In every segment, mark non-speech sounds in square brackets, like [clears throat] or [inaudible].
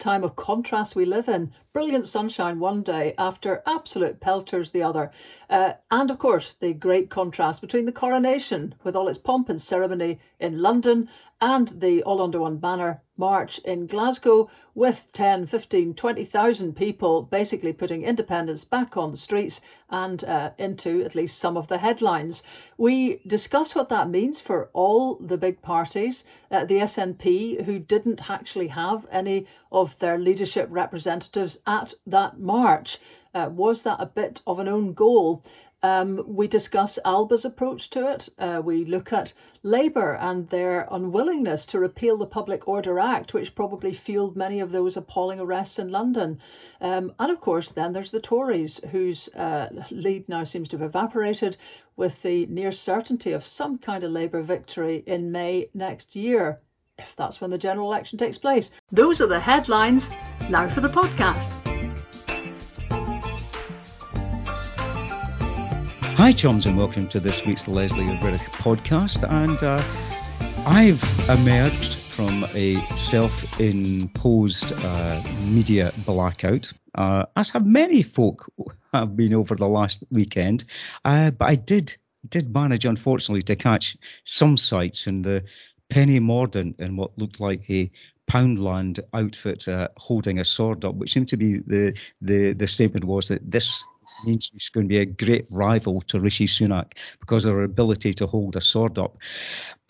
Time of contrast we live in. Brilliant sunshine one day after absolute pelters the other. Uh, and of course, the great contrast between the coronation with all its pomp and ceremony in London and the All Under One Banner march in Glasgow with 10, 15, 20,000 people basically putting independence back on the streets and uh, into at least some of the headlines. We discuss what that means for all the big parties. Uh, the SNP, who didn't actually have any of their leadership representatives at that march, uh, was that a bit of an own goal? Um, we discuss Alba's approach to it. Uh, we look at Labour and their unwillingness to repeal the Public Order Act, which probably fueled many of those appalling arrests in London. Um, and of course, then there's the Tories, whose uh, lead now seems to have evaporated with the near certainty of some kind of Labour victory in May next year, if that's when the general election takes place. Those are the headlines. Now for the podcast. Hi, chums, and welcome to this week's Lesley Riddoch podcast. And uh, I've emerged from a self imposed uh, media blackout, uh, as have many folk have been over the last weekend. Uh, but I did did manage, unfortunately, to catch some sights in the Penny Mordaunt in what looked like a Poundland outfit uh, holding a sword up, which seemed to be the, the, the statement was that this means she's going to be a great rival to Rishi Sunak because of her ability to hold a sword up.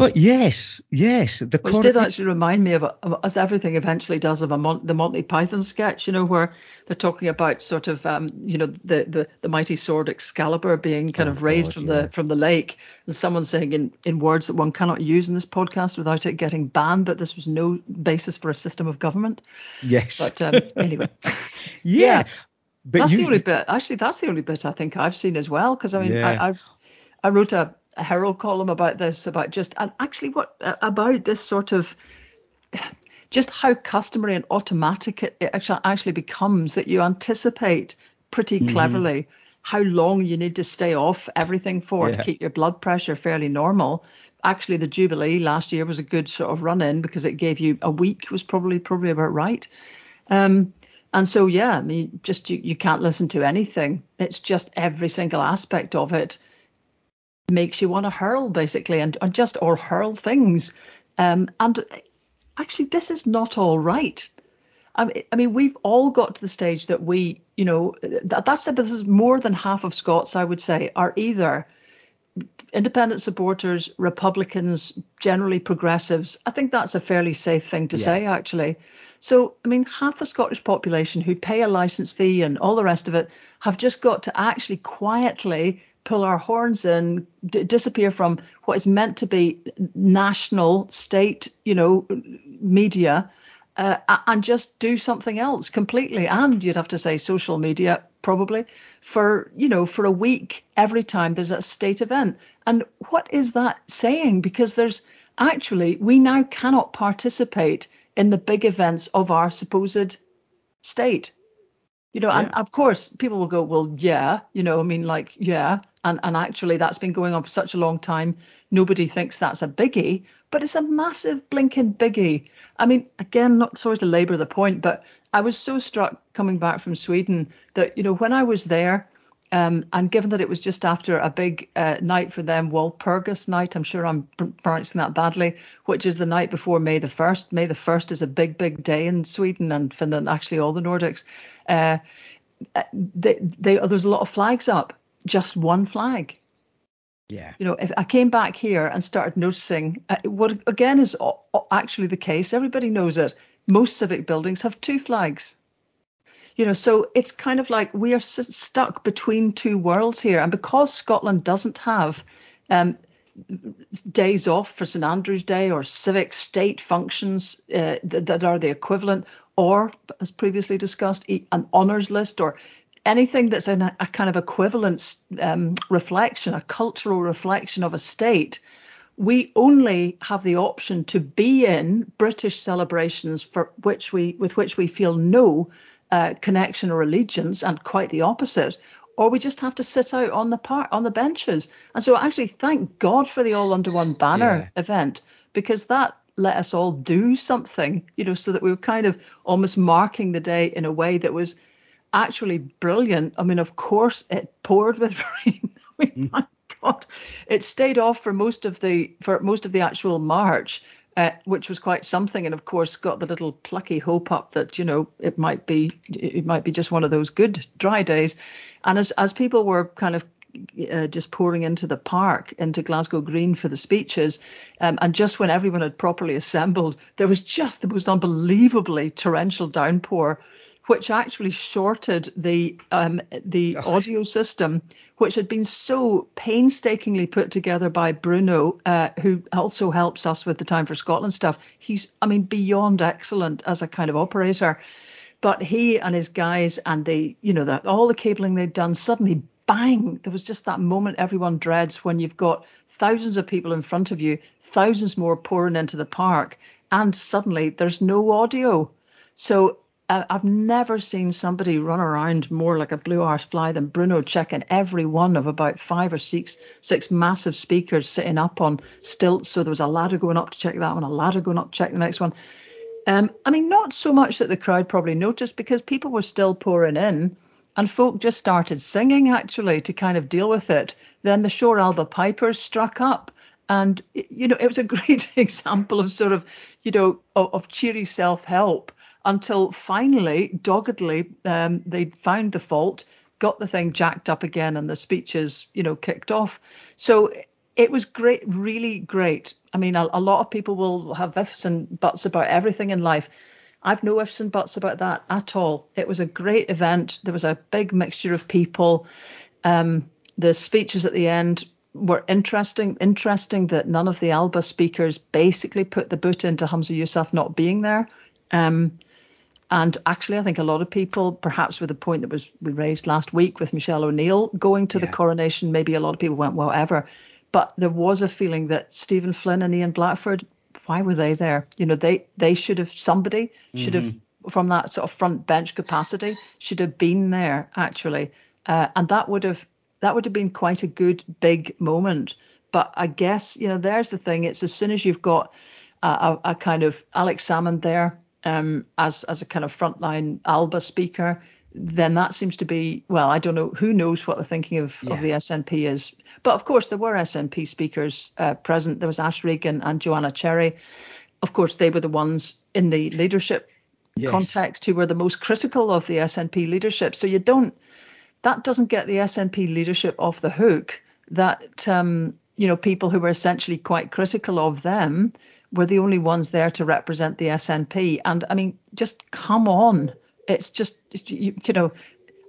But yes, yes, the which did actually remind me of, as everything eventually does, of a Mon- the Monty Python sketch, you know, where they're talking about sort of, um, you know, the, the the mighty sword Excalibur being kind oh, of raised God, from yeah. the from the lake, and someone saying in in words that one cannot use in this podcast without it getting banned that this was no basis for a system of government. Yes. But um, [laughs] anyway. yeah. yeah. But that's you, the only bit. Actually, that's the only bit I think I've seen as well. Because I mean, yeah. I, I, I wrote a, a Herald column about this, about just and actually what about this sort of just how customary and automatic it, actually actually becomes that you anticipate pretty mm-hmm. cleverly mm-hmm. how long you need to stay off everything for yeah. to keep your blood pressure fairly normal. Actually, the Jubilee last year was a good sort of run in because it gave you a week was probably probably about right. Um, and so, yeah, I mean, just you, you can't listen to anything. It's just every single aspect of it makes you want to hurl, basically, and, and just or hurl things. Um, and actually, this is not all right. I mean, we've all got to the stage that we, you know, that, that's this is more than half of Scots, I would say, are either independent supporters, Republicans, generally progressives. I think that's a fairly safe thing to yeah. say, actually. So, I mean, half the Scottish population who pay a license fee and all the rest of it have just got to actually quietly pull our horns in, d- disappear from what is meant to be national, state, you know, media, uh, and just do something else completely. And you'd have to say social media probably for you know for a week every time there's a state event. And what is that saying? Because there's actually we now cannot participate in the big events of our supposed state. You know, yeah. and of course people will go, well, yeah, you know, I mean, like, yeah, and and actually that's been going on for such a long time. Nobody thinks that's a biggie, but it's a massive blinking biggie. I mean, again, not sorry to labour the point, but I was so struck coming back from Sweden that you know when I was there, um, and given that it was just after a big uh, night for them, Walpurgis night, I'm sure I'm pronouncing that badly, which is the night before May the 1st. May the 1st is a big, big day in Sweden and Finland, actually all the Nordics. Uh, they, they, there's a lot of flags up, just one flag. Yeah. You know, if I came back here and started noticing uh, what again is actually the case, everybody knows it. Most civic buildings have two flags you know so it's kind of like we are stuck between two worlds here. And because scotland doesn't have um, days off for st andrew's day or civic state functions uh, that, that, are the equivalent or as previously discussed an honours list or anything that's a kind of equivalent um, reflection a cultural reflection of a state we only have the option to be in British celebrations for which we with which we feel no uh, connection or allegiance, and quite the opposite, or we just have to sit out on the park on the benches. And so, actually, thank God for the All Under One Banner yeah. event because that let us all do something, you know, so that we were kind of almost marking the day in a way that was actually brilliant. I mean, of course, it poured with [laughs] rain. I mean, mm. my God, it stayed off for most of the for most of the actual march, uh, which was quite something. And of course, got the little plucky hope up that you know it might be it might be just one of those good dry days. And as as people were kind of uh, just pouring into the park, into Glasgow Green for the speeches. Um, and just when everyone had properly assembled, there was just the most unbelievably torrential downpour, which actually shorted the um, the oh. audio system, which had been so painstakingly put together by Bruno, uh, who also helps us with the Time for Scotland stuff. He's, I mean, beyond excellent as a kind of operator. But he and his guys and the, you know, that all the cabling they'd done suddenly bang, there was just that moment everyone dreads when you've got thousands of people in front of you, thousands more pouring into the park, and suddenly there's no audio. So uh, I've never seen somebody run around more like a blue arse fly than Bruno checking every one of about five or six six massive speakers sitting up on stilts. So there was a ladder going up to check that one, a ladder going up to check the next one. Um, I mean, not so much that the crowd probably noticed because people were still pouring in and folk just started singing actually to kind of deal with it. Then the Saor Alba Pipers struck up. And, you know, it was a [laughs] great example of sort of, you know, of, of cheery self help until finally, doggedly, um, they found the fault, got the thing jacked up again, and the speeches, you know, kicked off. So it was great, really great. I mean, a, a lot of people will have ifs and buts about everything in life. I've no ifs and buts about that at all. It was a great event. There was a big mixture of people. Um, the speeches at the end were interesting. Interesting that none of the Alba speakers basically put the boot into Humza Yousaf not being there. Um, and actually, I think a lot of people, perhaps with the point that was we raised last week with Michelle O'Neill going to yeah. the coronation, maybe a lot of people went, whatever. But there was a feeling that Stephen Flynn and Ian Blackford why were they there? You know, they they should have somebody should mm-hmm. have from that sort of front bench capacity should have been there actually, uh, and that would have that would have been quite a good big moment. But I guess you know, there's the thing. It's as soon as you've got a, a, a kind of Alex Salmond there um, as as a kind of frontline Alba speaker, then that seems to be well i don't know who knows what the thinking of, yeah. of the snp is but of course there were snp speakers uh, present there was ash regan and joanna cherry of course they were the ones in the leadership yes. context who were the most critical of the snp leadership so you don't that doesn't get the snp leadership off the hook that um, you know people who were essentially quite critical of them were the only ones there to represent the snp and i mean just come on. It's just you, you know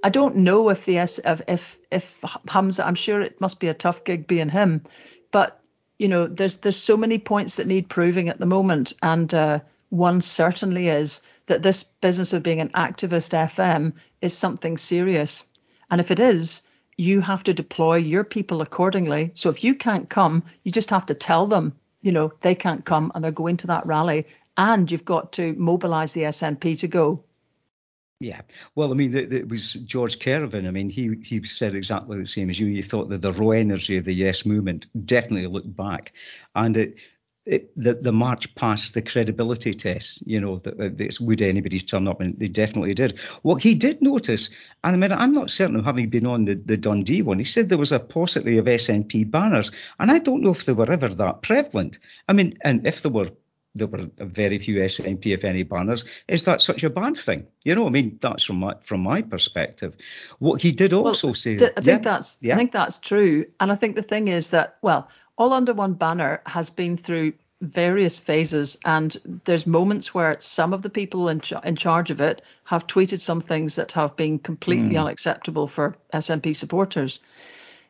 I don't know if the if if if Humza I'm sure it must be a tough gig being him, but you know there's there's so many points that need proving at the moment, and uh, one certainly is that this business of being an activist FM is something serious, and if it is, you have to deploy your people accordingly. So if you can't come, you just have to tell them, you know, they can't come and they're going to that rally, and you've got to mobilise the SNP to go. Yeah, well, I mean, it was George Kerevan. I mean, he he said exactly the same as you. He thought that the raw energy of the Yes movement definitely looked back, and it. It, the, the march passed the credibility test, you know, that, would anybody turn up, and they definitely did. What he did notice, and I mean, I'm not certain of having been on the, the Dundee one, he said there was a paucity of SNP banners, and I don't know if they were ever that prevalent. I mean, and if there were there were very few SNP, if any, banners. Is that such a bad thing? You know, I mean, that's from my from my perspective. What he did also well, say, I think yeah, that's yeah. I think that's true, and I think the thing is that well, all under one banner has been through various phases, and there's moments where some of the people in, ch- in charge of it have tweeted some things that have been completely mm. unacceptable for SNP supporters.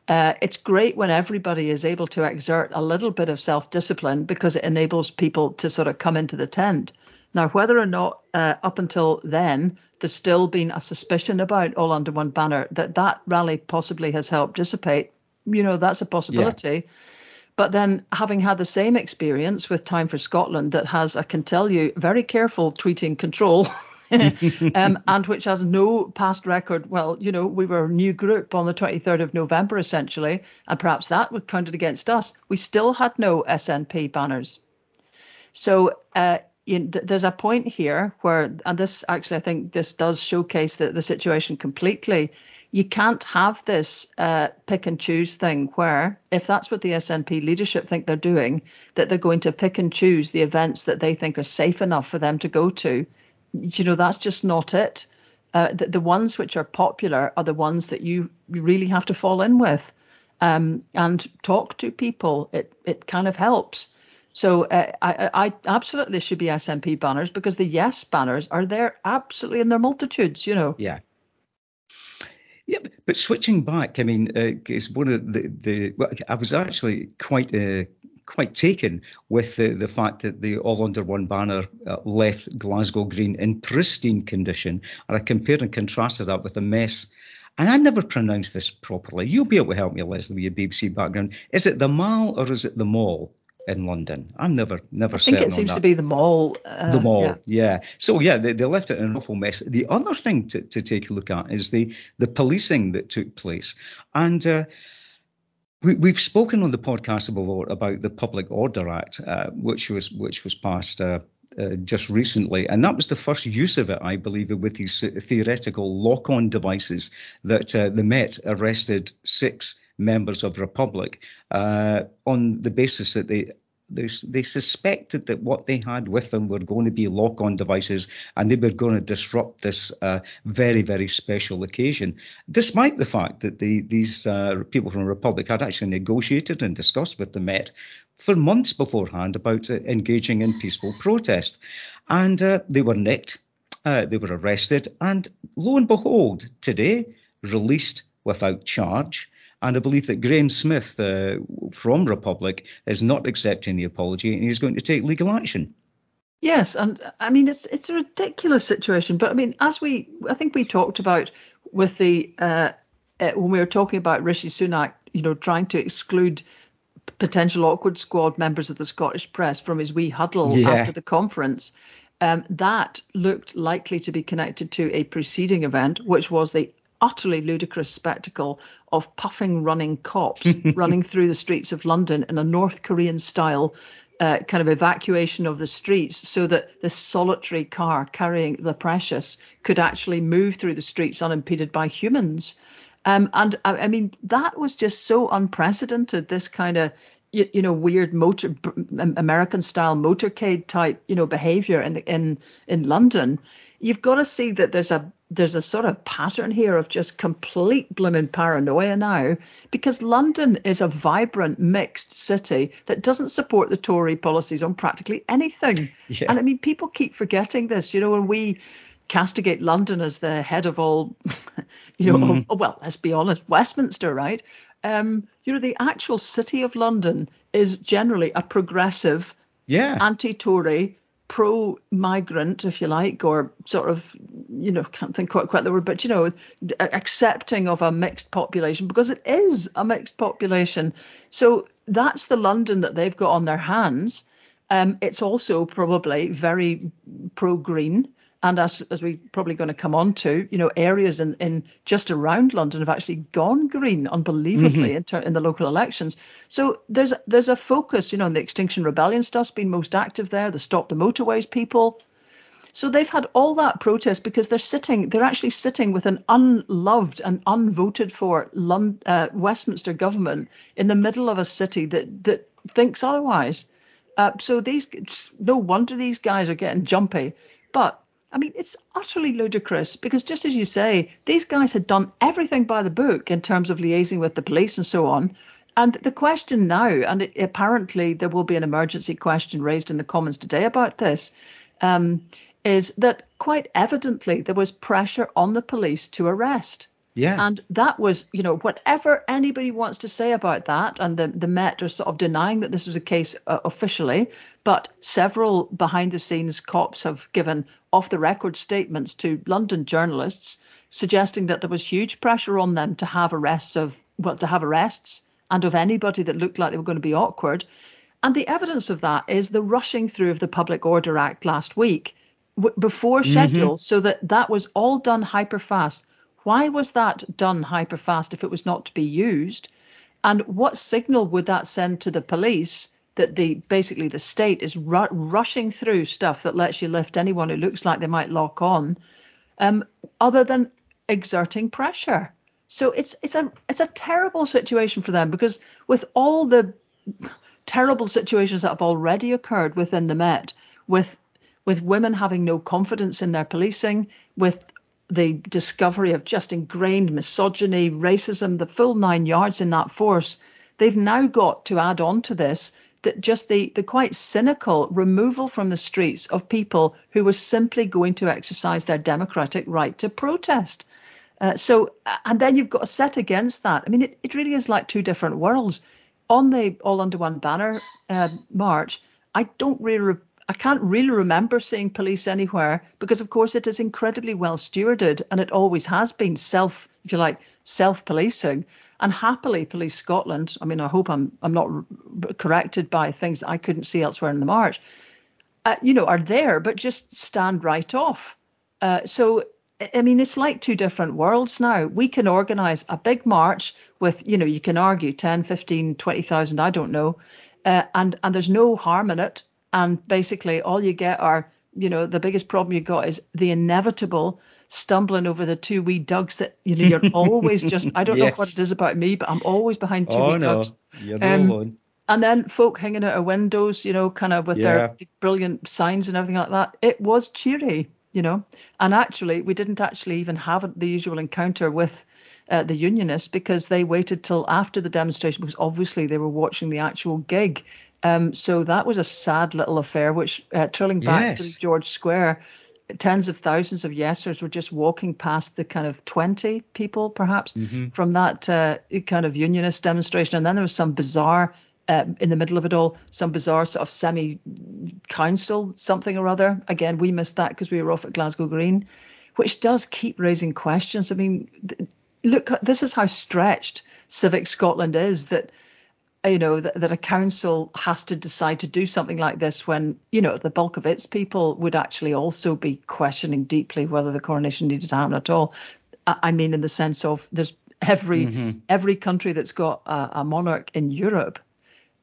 Uh, it's great when everybody is able to exert a little bit of self discipline because it enables people to sort of come into the tent. Now, whether or not uh, up until then there's still been a suspicion about all under one banner that that rally possibly has helped dissipate, you know, that's a possibility. Yeah. But then having had the same experience with Time for Scotland that has, I can tell you, very careful tweeting control. [laughs] um, [laughs] and which has no past record. Well, you know, we were a new group on the 23rd of November, essentially, and perhaps that would counted against us. We still had no SNP banners. So uh, know, th- there's a point here where, and this actually, I think this does showcase the, the situation completely. You can't have this uh, pick and choose thing where, if that's what the SNP leadership think they're doing, that they're going to pick and choose the events that they think are safe enough for them to go to. You know, that's just not it. Uh, the, the, ones which are popular are the ones that you really have to fall in with um, and talk to people. It it kind of helps. So uh, I, I absolutely should be SNP banners because the yes banners are there absolutely in their multitudes, you know. Yeah. Yeah, but switching back, I mean, uh, is one of the the. I was actually quite uh, quite taken with the, the fact that the All Under One banner uh, left Glasgow Green in pristine condition, and I compared and contrasted that with the mess. And I never pronounced this properly. You'll be able to help me, Lesley, with your BBC background. Is it the Mall or is it the Mall? In London. I'm never never. I think it seems to be the mall. Uh, the mall, yeah. yeah. So yeah, they, they left it in an awful mess. The other thing to, to take a look at is the the policing that took place, and. Uh, we, have spoken on the podcast before about the Public Order Act, uh, which was which was passed uh, uh, just recently, and that was the first use of it, I believe, with these theoretical lock-on devices that uh, the Met arrested six members of Republic uh, on the basis that they they, they suspected that what they had with them were going to be lock on devices and they were going to disrupt this uh, very, very special occasion, despite the fact that the, these uh, people from Republic had actually negotiated and discussed with the Met for months beforehand about uh, engaging in peaceful protest. And uh, they were nicked, uh, they were arrested, and lo and behold, today, released without charge. And I believe that Graham Smith uh, from Republic is not accepting the apology and he's going to take legal action. Yes, and I mean it's it's a ridiculous situation. But I mean, as we I think we talked about with the uh, uh, when we were talking about Rishi Sunak, you know, trying to exclude potential awkward squad members of the Scottish press from his wee huddle yeah. after the conference. Um, that looked likely to be connected to a preceding event, which was the utterly ludicrous spectacle of puffing running cops [laughs] running through the streets of London in a North Korean style uh, kind of evacuation of the streets so that this solitary car carrying the precious could actually move through the streets unimpeded by humans. Um, and I, I, mean, that was just so unprecedented, this kind of you, you, know weird motor American style motorcade type you know behavior in in in London you've got to see that there's a there's a sort of pattern here of just complete blooming paranoia now because London is a vibrant mixed city that doesn't support the Tory policies on practically anything. Yeah. And I mean people keep forgetting this, you know, when we castigate London as the head of all, [laughs] you know, mm. well, let's be honest, Westminster, right? Um, you know, the actual city of London is generally a progressive, yeah, anti-Tory, pro-migrant, if you like, or sort of, you know, can't think quite quite the word, but you know, accepting of a mixed population because it is a mixed population. So that's the London that they've got on their hands. Um, it's also probably very pro-green and as as we're probably going to come on to, you know, areas in, in just around London have actually gone green unbelievably mm-hmm. in, ter- in the local elections. So there's there's a focus, you know, on the Extinction Rebellion stuff's been most active there. The Stop the Motorways people. So they've had all that protest because they're sitting, they're actually sitting with an unloved and unvoted for London, uh, Westminster government in the middle of a city that that thinks otherwise. Uh, so these, no wonder these guys are getting jumpy. But I mean, it's utterly ludicrous because, just as you say, these guys had done everything by the book in terms of liaising with the police and so on. And the question now, and it, apparently there will be an emergency question raised in the Commons today about this, um, is that quite evidently there was pressure on the police to arrest. Yeah. And that was, you know, whatever anybody wants to say about that, and the, the Met are sort of denying that this was a case uh, officially, but several behind the scenes cops have given off the record statements to London journalists suggesting that there was huge pressure on them to have arrests of, well, to have arrests and of anybody that looked like they were going to be awkward. And the evidence of that is the rushing through of the Public Order Act last week w- before mm-hmm. schedule, mm-hmm. so that that was all done hyper fast why was that done hyperfast if it was not to be used? And what signal would that send to the police that the basically the state is ru- rushing through stuff that lets you lift anyone who looks like they might lock on, um, other than exerting pressure. So it's it's a it's a terrible situation for them because with all the terrible situations that have already occurred within the Met, with with women having no confidence in their policing, with the discovery of just ingrained misogyny, racism, the full nine yards in that force, they've now got to add on to this that just the, the quite cynical removal from the streets of people who were simply going to exercise their democratic right to protest. Uh, so, and then you've got a set against that. I mean, it, it really is like two different worlds. On the All Under One Banner uh, march, I don't really, re- I can't really remember seeing police anywhere because, of course, it is incredibly well stewarded and it always has been self, if you like, self-policing. And happily, Police Scotland. I mean, I hope I'm I'm not corrected by things I couldn't see elsewhere in the march. Uh, you know, are there, but just stand right off. Uh, so I mean, it's like two different worlds now. We can organize a big march with, you know, you can argue 10, 15, 20,000, I don't know. Uh, and, and there's no harm in it. And basically, all you get are, you know, the biggest problem you got is the inevitable stumbling over the two wee dugs that, you know, you're always just, I don't yes. know what it is about me, but I'm always behind two oh, wee no. dugs. You're um, alone. And then folk hanging out of windows, you know, kind of with yeah. their brilliant signs and everything like that. It was cheery you know. And actually, we didn't actually even have the usual encounter with uh, the unionists because they waited till after the demonstration because obviously they were watching the actual gig. Um, so that was a sad little affair, which uh, trilling back yes. to George Square, tens of thousands of yesers were just walking past the kind of 20 people perhaps mm-hmm. from that uh, kind of unionist demonstration. And then there was some bizarre um, in the middle of it all, some bizarre sort of semi council something or other. Again, we missed that because we were off at Glasgow Green, which does keep raising questions. I mean, th- look, this is how stretched Civic Scotland is that you know that, that, a council has to decide to do something like this when you know the bulk of its people would actually also be questioning deeply whether the coronation needed to happen at all i mean in the sense of there's every mm-hmm. every country that's got a, a monarch in europe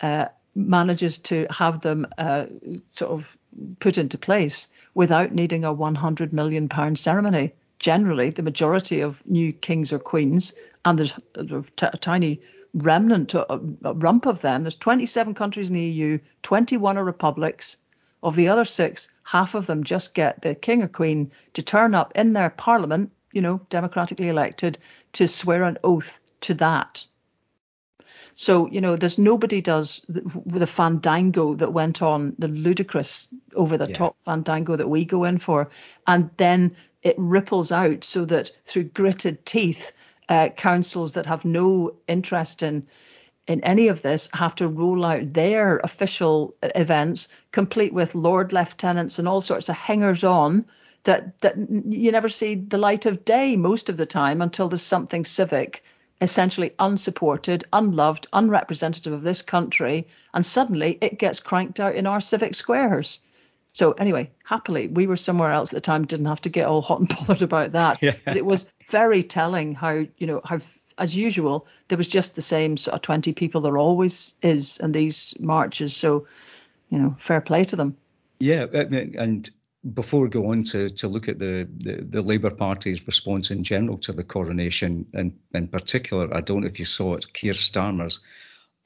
uh, manages to have them uh, sort of put into place without needing a 100 million pound ceremony. Generally, the majority of new kings or queens, and there's a, t- a tiny remnant, a, uh, a rump of them. There's 27 countries in the EU, 21 are republics. Of the other six, half of them just get the king or queen to turn up in their parliament, you know, democratically elected, to swear an oath to that. So, you know, there's nobody does the, the fandango that went on, the ludicrous over the yeah. top fandango that we go in for. And then it ripples out so that through gritted teeth, uh, councils that have no interest in in any of this have to roll out their official events, complete with lord lieutenants and all sorts of hangers on that that you never see the light of day most of the time until there's something civic essentially unsupported, unloved, unrepresentative of this country, and suddenly it gets cranked out in our civic squares. So anyway, happily we were somewhere else at the time, didn't have to get all hot and [laughs] bothered about that. Yeah. But it was very telling how you know how as usual there was just the same sort of 20 people there always is in these marches. So you know, fair play to them. Yeah, and before we go on to, to look at the, the, the, Labour Party's response in general to the coronation, and in particular, I don't know if you saw it, Keir Starmer's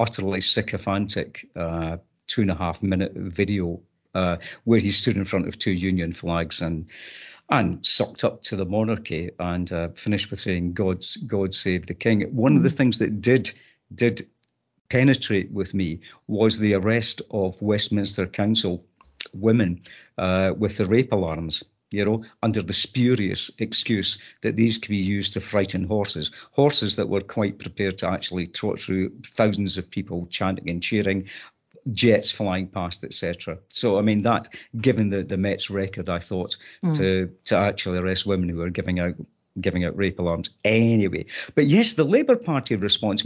utterly sycophantic uh, two and a half minute video uh, where he stood in front of two Union flags and and sucked up to the monarchy and uh, finished with saying "God's God save the King." One of the mm. things that did did penetrate with me was the arrest of Westminster Council women uh, with the rape alarms you know, under the spurious excuse that these could be used to frighten horses. Horses that were quite prepared to actually trot through thousands of people chanting and cheering, jets flying past, etc. So, I mean, that, given the, the Met's record, I thought, mm. to, to actually arrest women who are giving out giving out rape alarms anyway. But yes, the Labour Party response,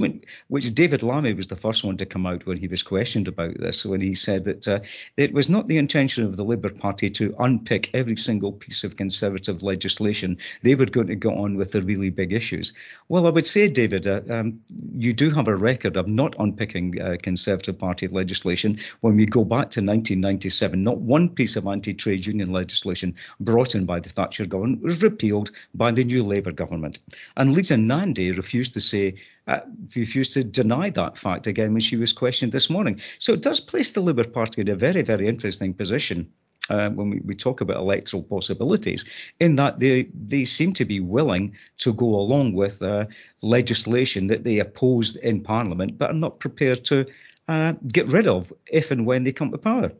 which David Lammy was the first one to come out when he was questioned about this, when he said that uh, it was not the intention of the Labour Party to unpick every single piece of Conservative legislation. They were going to go on with the really big issues. Well, I would say, David, uh, um, you do have a record of not unpicking uh, Conservative Party legislation. When we go back to 1997, not one piece of anti trade union legislation brought in by the Thatcher government was repealed by the new new Labour government. And Lisa Nandy refused to say, uh, refused to deny that fact again when she was questioned this morning. So it does place the Labour Party in a very, very interesting position. Uh, when we, we, talk about electoral possibilities, in that they they seem to be willing to go along with uh, legislation that they opposed in Parliament, but are not prepared to uh, get rid of if and when they come to power.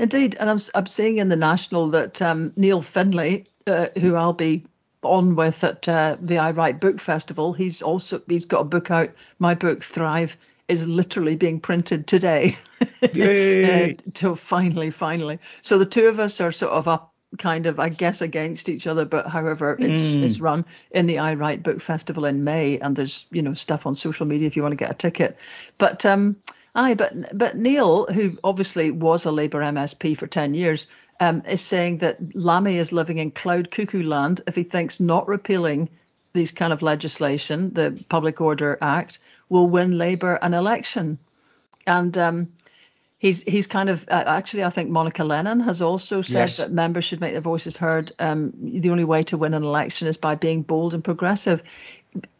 Indeed, and I'm, I'm seeing in the National that um, Neil Findlay, uh, who I'll be on with at uh, the Aye Write Book Festival. He's also he's got a book out. My book Thrive is literally being printed today. [laughs] Yay! uh, so finally, finally. So the two of us are sort of up kind of I guess against each other, but however it's mm. it's run in the Aye Write Book Festival in May, and there's you know stuff on social media if you want to get a ticket. But um, aye, but but Neil, who obviously was a Labour MSP for ten years, um, is saying that Lammy is living in cloud cuckoo land if he thinks not repealing these kind of legislation, the Public Order Act, will win Labour an election. And um, he's he's kind of uh, actually I think Monica Lennon has also said yes. that members should make their voices heard. Um, the only way to win an election is by being bold and progressive.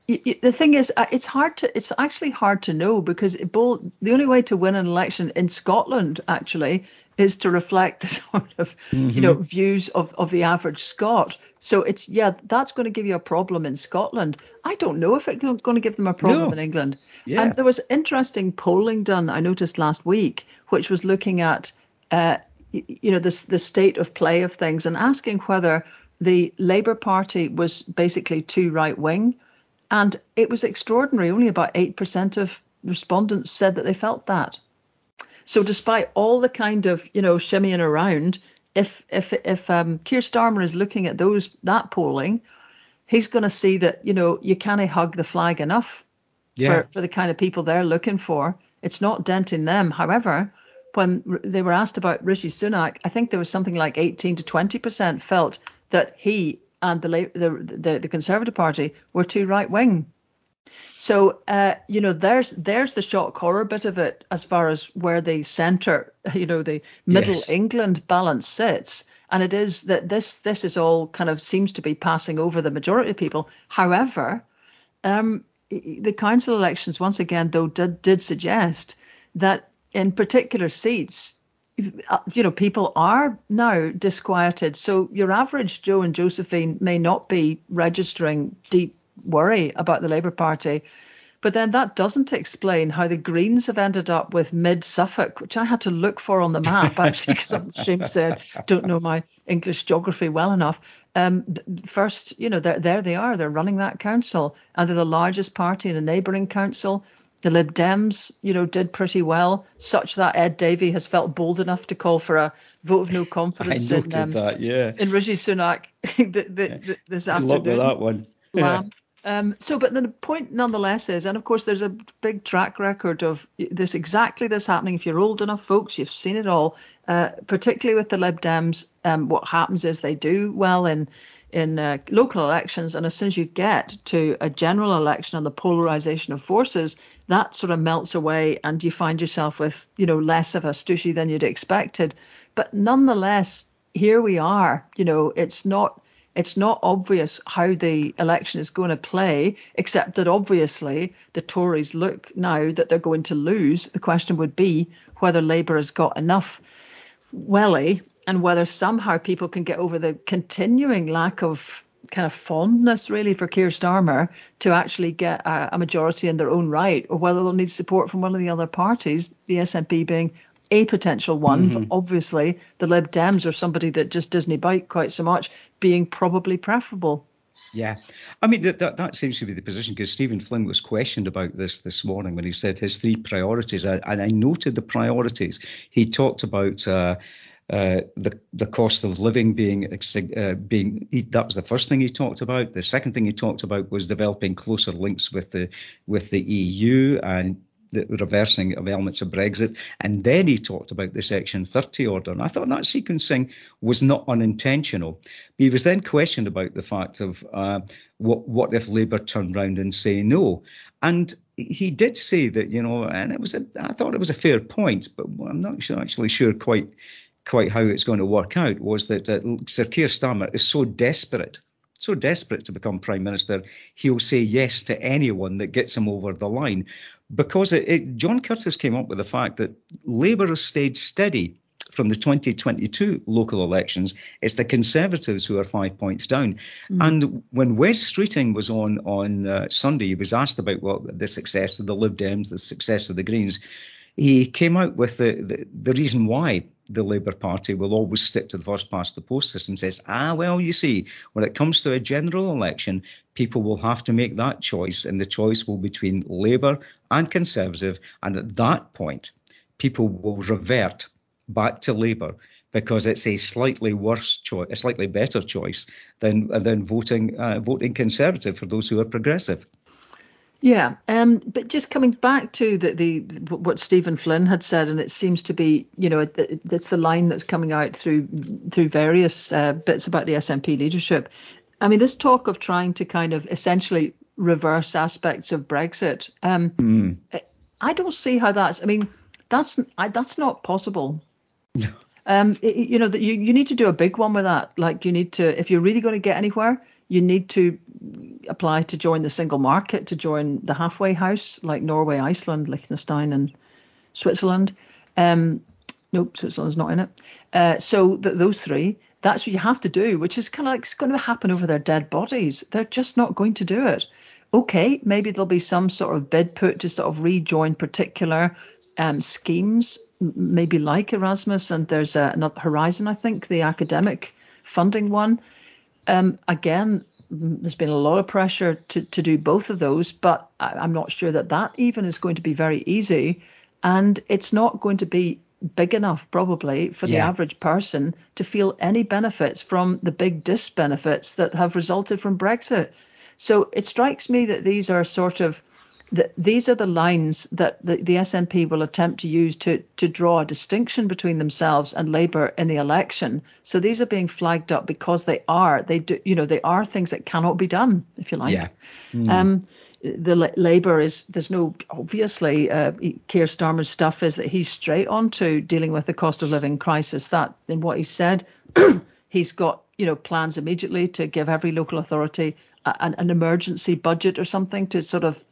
The thing is, uh, it's hard to. It's actually hard to know because bold. The only way to win an election in Scotland actually is to reflect the [laughs] sort of mm-hmm. you know mm-hmm. views of of the average Scot. So it's yeah, that's going to give you a problem in Scotland. I don't know if it's going to give them a problem no. in England. Yeah. And there was interesting polling done I noticed last week, which was looking at uh, you know the the state of play of things and asking whether the Labour Party was basically too right wing, and it was extraordinary. Only about eight percent of respondents said that they felt that. So despite all the kind of you know shimmying around, if if if um, Keir Starmer is looking at those that polling, he's going to see that you know you can't hug the flag enough yeah. for for the kind of people they're looking for. It's not denting them. However, when they were asked about Rishi Sunak, I think there was something like 18 to 20 percent felt that he and the the the, the Conservative Party were too right wing. So uh, you know, there's there's the shock horror bit of it as far as where the centre, [laughs] you know, the middle yes. England balance sits. And it is that this this is all kind of seems to be passing over the majority of people. However, um, the council elections once again though did did suggest that in particular seats uh, you know people are now disquieted so your average joe and josephine may not be registering deep worry about the Labour Party. But then that doesn't explain how the Greens have ended up with mid Suffolk, which I had to look for on the map actually, because I'm ashamed to say I don't know my English geography well enough. Um, first, you know, there they are. They're running that council, and they're the largest party in a neighbouring council. The Lib Dems, you know, did pretty well, such that Ed Davey has felt bold enough to call for a vote of no [laughs] confidence in, um, that, yeah. in Rishi Sunak [laughs] the, the, yeah. this afternoon. Look at that one. Yeah. Um, so, but the point nonetheless is, and of course, there's a big track record of this exactly this happening. If you're old enough, folks, you've seen it all. Uh, particularly with the Lib Dems, um, what happens is they do well in in uh, local elections, and as soon as you get to a general election and the polarization of forces, that sort of melts away, and you find yourself with you know less of a stushy than you'd expected. But nonetheless, here we are. You know, it's not it's not obvious how the election is going to play, except that obviously the Tories look now that they're going to lose. The question would be whether Labour has got enough welly and whether somehow people can get over the continuing lack of kind of fondness really for Keir Starmer to actually get a, a, majority in their own right, or whether they'll need support from one of the other parties, the SNP being a potential one, mm-hmm. but obviously the Lib Dems are somebody that just doesn't bite quite so much, being probably preferable. Yeah, I mean that, that, that seems to be the position because Stephen Flynn was questioned about this this morning when he said his three priorities, and I noted the priorities. He talked about. Uh, uh, the the cost of living being uh, being that was the first thing he talked about. The second thing he talked about was developing closer links with the with the EU and the reversing of elements of Brexit. And then he talked about the Section 30 order. And I thought that sequencing was not unintentional. He was then questioned about the fact of uh, what, what if Labour turned round and say no? And he did say that, you know, and it was a, I thought it was a fair point, but I'm not sure, actually sure quite quite how it's going to work out, was that uh, Sir Keir Starmer is so desperate so desperate to become prime minister, he'll say yes to anyone that gets him over the line. Because it, it, John Curtice came up with the fact that Labour has stayed steady from the 2022 local elections. It's the Conservatives who are five points down. Mm. And when Wes Streeting was on on uh, Sunday, he was asked about well, the success of the Lib Dems, the success of the Greens he came out with the, the, the, reason why the Labour Party will always stick to the first past the post system says, ah, well, you see, when it comes to a general election, people will have to make that choice, and the choice will be between Labour and Conservative. And at that point, people will revert back to Labour because it's a slightly worse choice, a slightly better choice than than voting uh, voting Conservative for those who are progressive. Yeah, um, but just coming back to the, the what Stephen Flynn had said, and it seems to be, you know, that's the line that's coming out through through various uh, bits about the SNP leadership. I mean, this talk of trying to kind of essentially reverse aspects of Brexit, um, mm. I don't see how that's. I mean, that's I, that's not possible. [laughs] um, it, you know, that you you need to do a big one with that. Like, you need to, if you're really going to get anywhere, you need to apply to join the single market, to join the halfway house like Norway, Iceland, Liechtenstein, and Switzerland. Um, nope, Switzerland's not in it. Uh, so th- those three, that's what you have to do, which is kind of like it's going to happen over their dead bodies. They're just not going to do it. Okay, maybe there'll be some sort of bid put to sort of rejoin particular um, schemes, maybe like Erasmus, and there's a, another Horizon, I think, the academic funding one. Um, again, there's been a lot of pressure to, to do both of those, but I, am not sure that that even is going to be very easy. And it's not going to be big enough, probably, for the average person to feel any benefits from the big disbenefits that have resulted from Brexit. So it strikes me that these are sort of the, these are the lines that the, the SNP will attempt to use to to draw a distinction between themselves and Labour in the election. So these are being flagged up because they are they do you know they are things that cannot be done if you like. Yeah. Mm. Um, the Labour is there's no obviously uh, Keir Starmer's stuff is that he's straight on to dealing with the cost of living crisis. That in what he said, [clears throat] he's got you know plans immediately to give every local authority an, an, emergency budget or something to sort of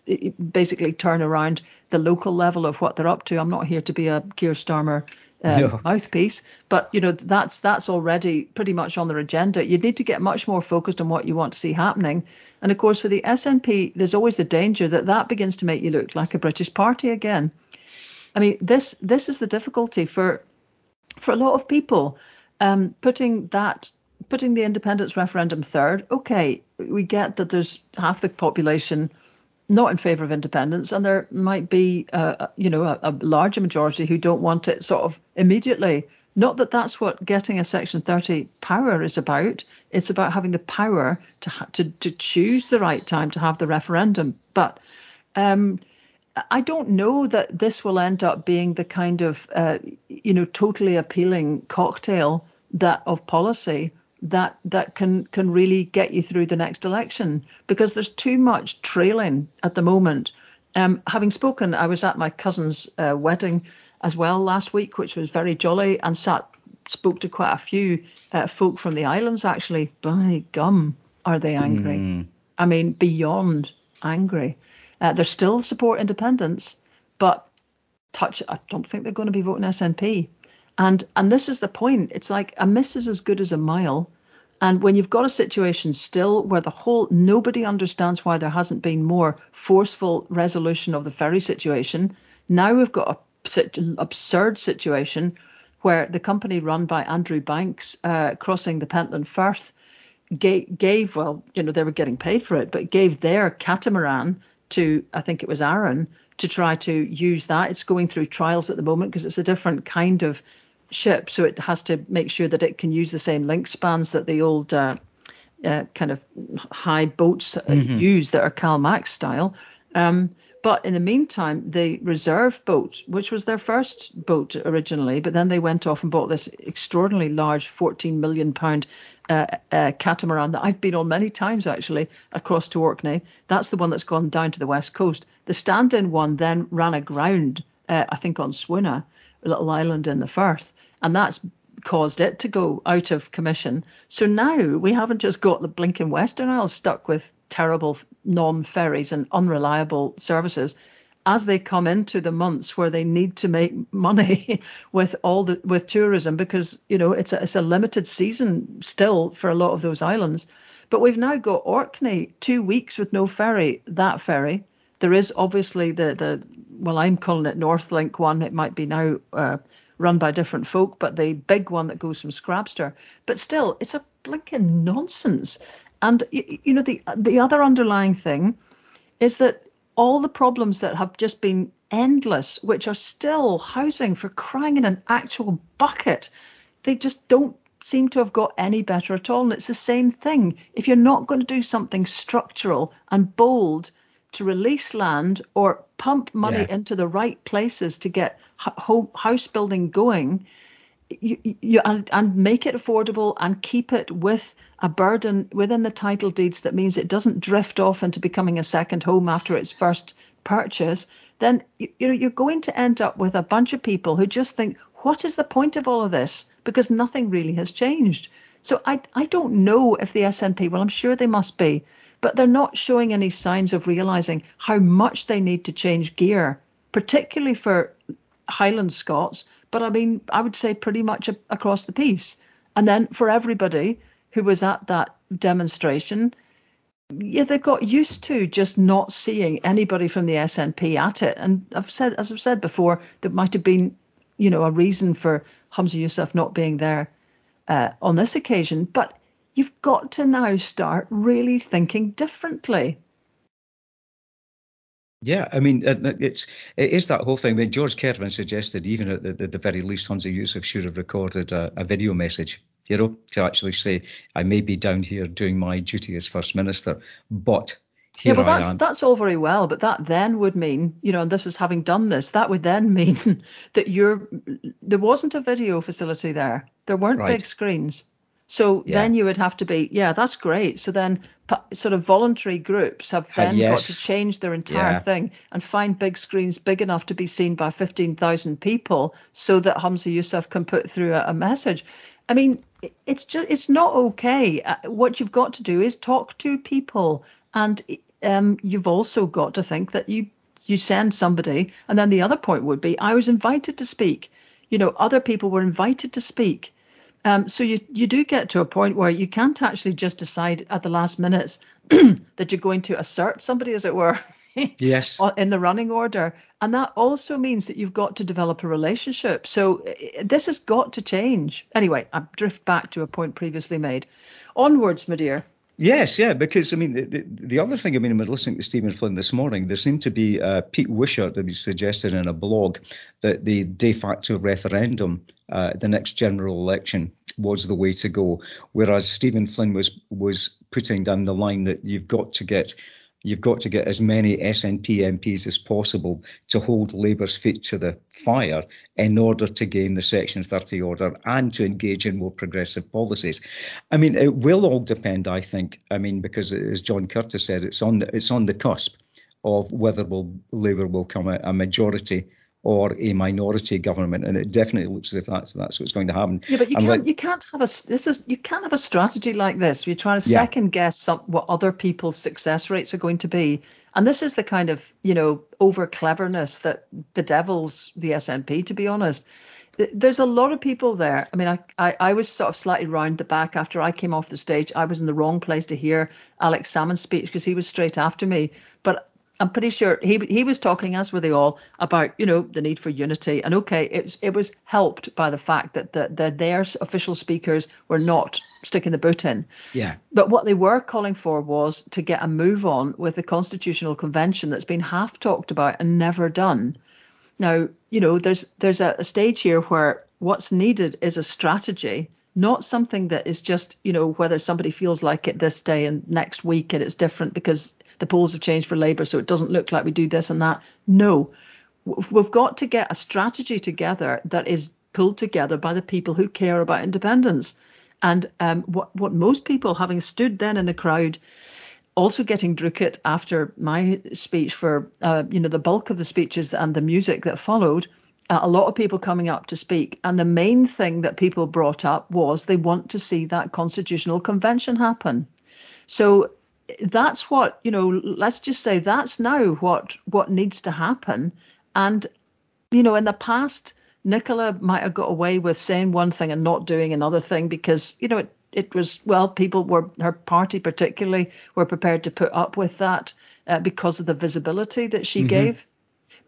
basically turn around the local level of what they're up to. I'm not here to be a Keir Starmer uh, no. mouthpiece, but you know that's that's already pretty much on their agenda. You need to get much more focused on what you want to see happening, and of course for the SNP, there's always the danger that that begins to make you look like a British party again. I mean, this this is the difficulty for for a lot of people. Um, putting that putting the independence referendum third, okay, we get that there's half the population not in favour of independence, and there might be, uh, you know, a, a larger majority who don't want it sort of immediately. Not that that's what getting a Section 30 power is about. It's about having the power to ha- to to choose the right time to have the referendum. But um, I don't know that this will end up being the kind of, uh, you know, totally appealing cocktail that of policy that that can can really get you through the next election because there's too much trailing at the moment. Um, having spoken, I was at my cousin's uh, wedding as well last week, which was very jolly, and sat spoke to quite a few uh, folk from the islands. Actually, by gum, are they angry? Mm. I mean, beyond angry. Uh, they still support independence, but touch. I don't think they're going to be voting SNP. And and this is the point. It's like a miss is as good as a mile. And when you've got a situation still where the whole nobody understands why there hasn't been more forceful resolution of the ferry situation, now we've got a absurd situation where the company run by Andrew Banks uh, crossing the Pentland Firth gave, gave, well, you know, they were getting paid for it, but gave their catamaran to, I think it was Arran, to try to use that. It's going through trials at the moment because it's a different kind of ship, so it has to make sure that it can use the same link spans that the old uh, uh, kind of high boats uh, mm-hmm. use that are CalMac style. Um, but in the meantime, the reserve boat, which was their first boat originally, but then they went off and bought this extraordinarily large 14 million pound uh, uh, catamaran that I've been on many times actually across to Orkney. That's the one that's gone down to the west coast. The stand-in one then ran aground, uh, I think, on Swona, a little island in the Firth, and that's caused it to go out of commission. So now we haven't just got the blinking Western Isles stuck with terrible non-ferries and unreliable services. As they come into the months where they need to make [laughs] money with all the with tourism because you know it's a, it's a limited season still for a lot of those islands. But we've now got Orkney two weeks with no ferry that ferry. There is obviously the the well I'm calling it Northlink one. It might be now uh, run by different folk but the big one that goes from Scrabster but still it's a blinking nonsense and you know the the other underlying thing is that all the problems that have just been endless, which are still housing for crying in an actual bucket, they just don't seem to have got any better at all. And it's the same thing. If you're not going to do something structural and bold to release land or pump money yeah. into the right places to get house building going, you, you and, and make it affordable and keep it with a burden within the title deeds that means it doesn't drift off into becoming a second home after its first purchase, then you, you know you're going to end up with a bunch of people who just think, what is the point of all of this? Because nothing really has changed. So I I don't know if the SNP, well I'm sure they must be, but they're not showing any signs of realizing how much they need to change gear, particularly for Highland Scots but I mean, I would say pretty much across the piece. And then for everybody who was at that demonstration, yeah, they got used to just not seeing anybody from the SNP at it. And I've said, as I've said before, there might have been, you know, a reason for Humza Yousaf not being there uh, on this occasion. But you've got to now start really thinking differently. Yeah, I mean, uh, uh, it's it is that whole thing. I mean, George Kerevan suggested even at the, the, the very least, Humza Yousaf should have recorded a, a, video message, you know, to actually say, I may be down here doing my duty as First Minister, but here yeah, well, I that's am. that's all very well, but that then would mean, you know, and this is having done this, that would then [laughs] mean that you're there wasn't a video facility there. There weren't right. big screens. So yeah. then you would have to be, yeah, that's great. So then sort of voluntary groups have then uh, yes. got to change their entire yeah. thing and find big screens big enough to be seen by 15,000 people so that Humza Yousaf can put through a, a message. I mean, it's just it's not okay. Uh, what you've got to do is talk to people, and um, you've also got to think that you you send somebody, and then the other point would be I was invited to speak. You know, other people were invited to speak um, so you you do get to a point where you can't actually just decide at the last minutes [clears throat] that you're going to assert somebody, as it were. [laughs] yes. In the running order, and that also means that you've got to develop a relationship. So this has got to change. Anyway, I drift back to a point previously made. Onwards, my dear. Yes, yeah, because I mean, the, the other thing, I mean, I'm listening to Stephen Flynn this morning. There seemed to be uh, Pete Wishart that he suggested in a blog that the de facto referendum, uh, the next general election, was the way to go. Whereas Stephen Flynn was was putting down the line that you've got to get you've got to get as many SNP MPs as possible to hold Labour's feet to the fire in order to gain the Section 30 order and to engage in more progressive policies. I mean, it will all depend, I think. I mean, because as John Curtice said, it's on the, it's on the cusp of whether will, Labour will come a, a majority or a minority government, and it definitely looks as if that's that's what's going to happen. Yeah, but you can't like, you can't have a this is you can't have a strategy like this. You're trying to yeah. second guess some, what other people's success rates are going to be, and this is the kind of you know over cleverness that bedevils the SNP. To be honest, there's a lot of people there. I mean, I, I, I was sort of slightly round the back after I came off the stage. I was in the wrong place to hear Alex Salmond's speech because he was straight after me. But I'm pretty sure he he was talking, as were they all, about you know the need for unity. And okay, it was, it was helped by the fact that the, the their official speakers were not sticking the boot in. Yeah. But what they were calling for was to get a move on with the constitutional convention that's been half talked about and never done. Now, you know, there's there's a, a stage here where what's needed is a strategy, not something that is just, you know, whether somebody feels like it this day and next week and it's different because the polls have changed for Labour, so it doesn't look like we do this and that. No, we've got to get a strategy together that is pulled together by the people who care about independence. And um, what what most people, having stood then in the crowd, also getting Druitt after my speech for uh, you know the bulk of the speeches and the music that followed, uh, a lot of people coming up to speak, and the main thing that people brought up was they want to see that constitutional convention happen. So that's what you know. Let's just say that's now what what needs to happen. And you know, in the past, Nicola might have got away with saying one thing and not doing another thing because you know it it was well people were her party particularly were prepared to put up with that uh, because of the visibility that she mm-hmm. gave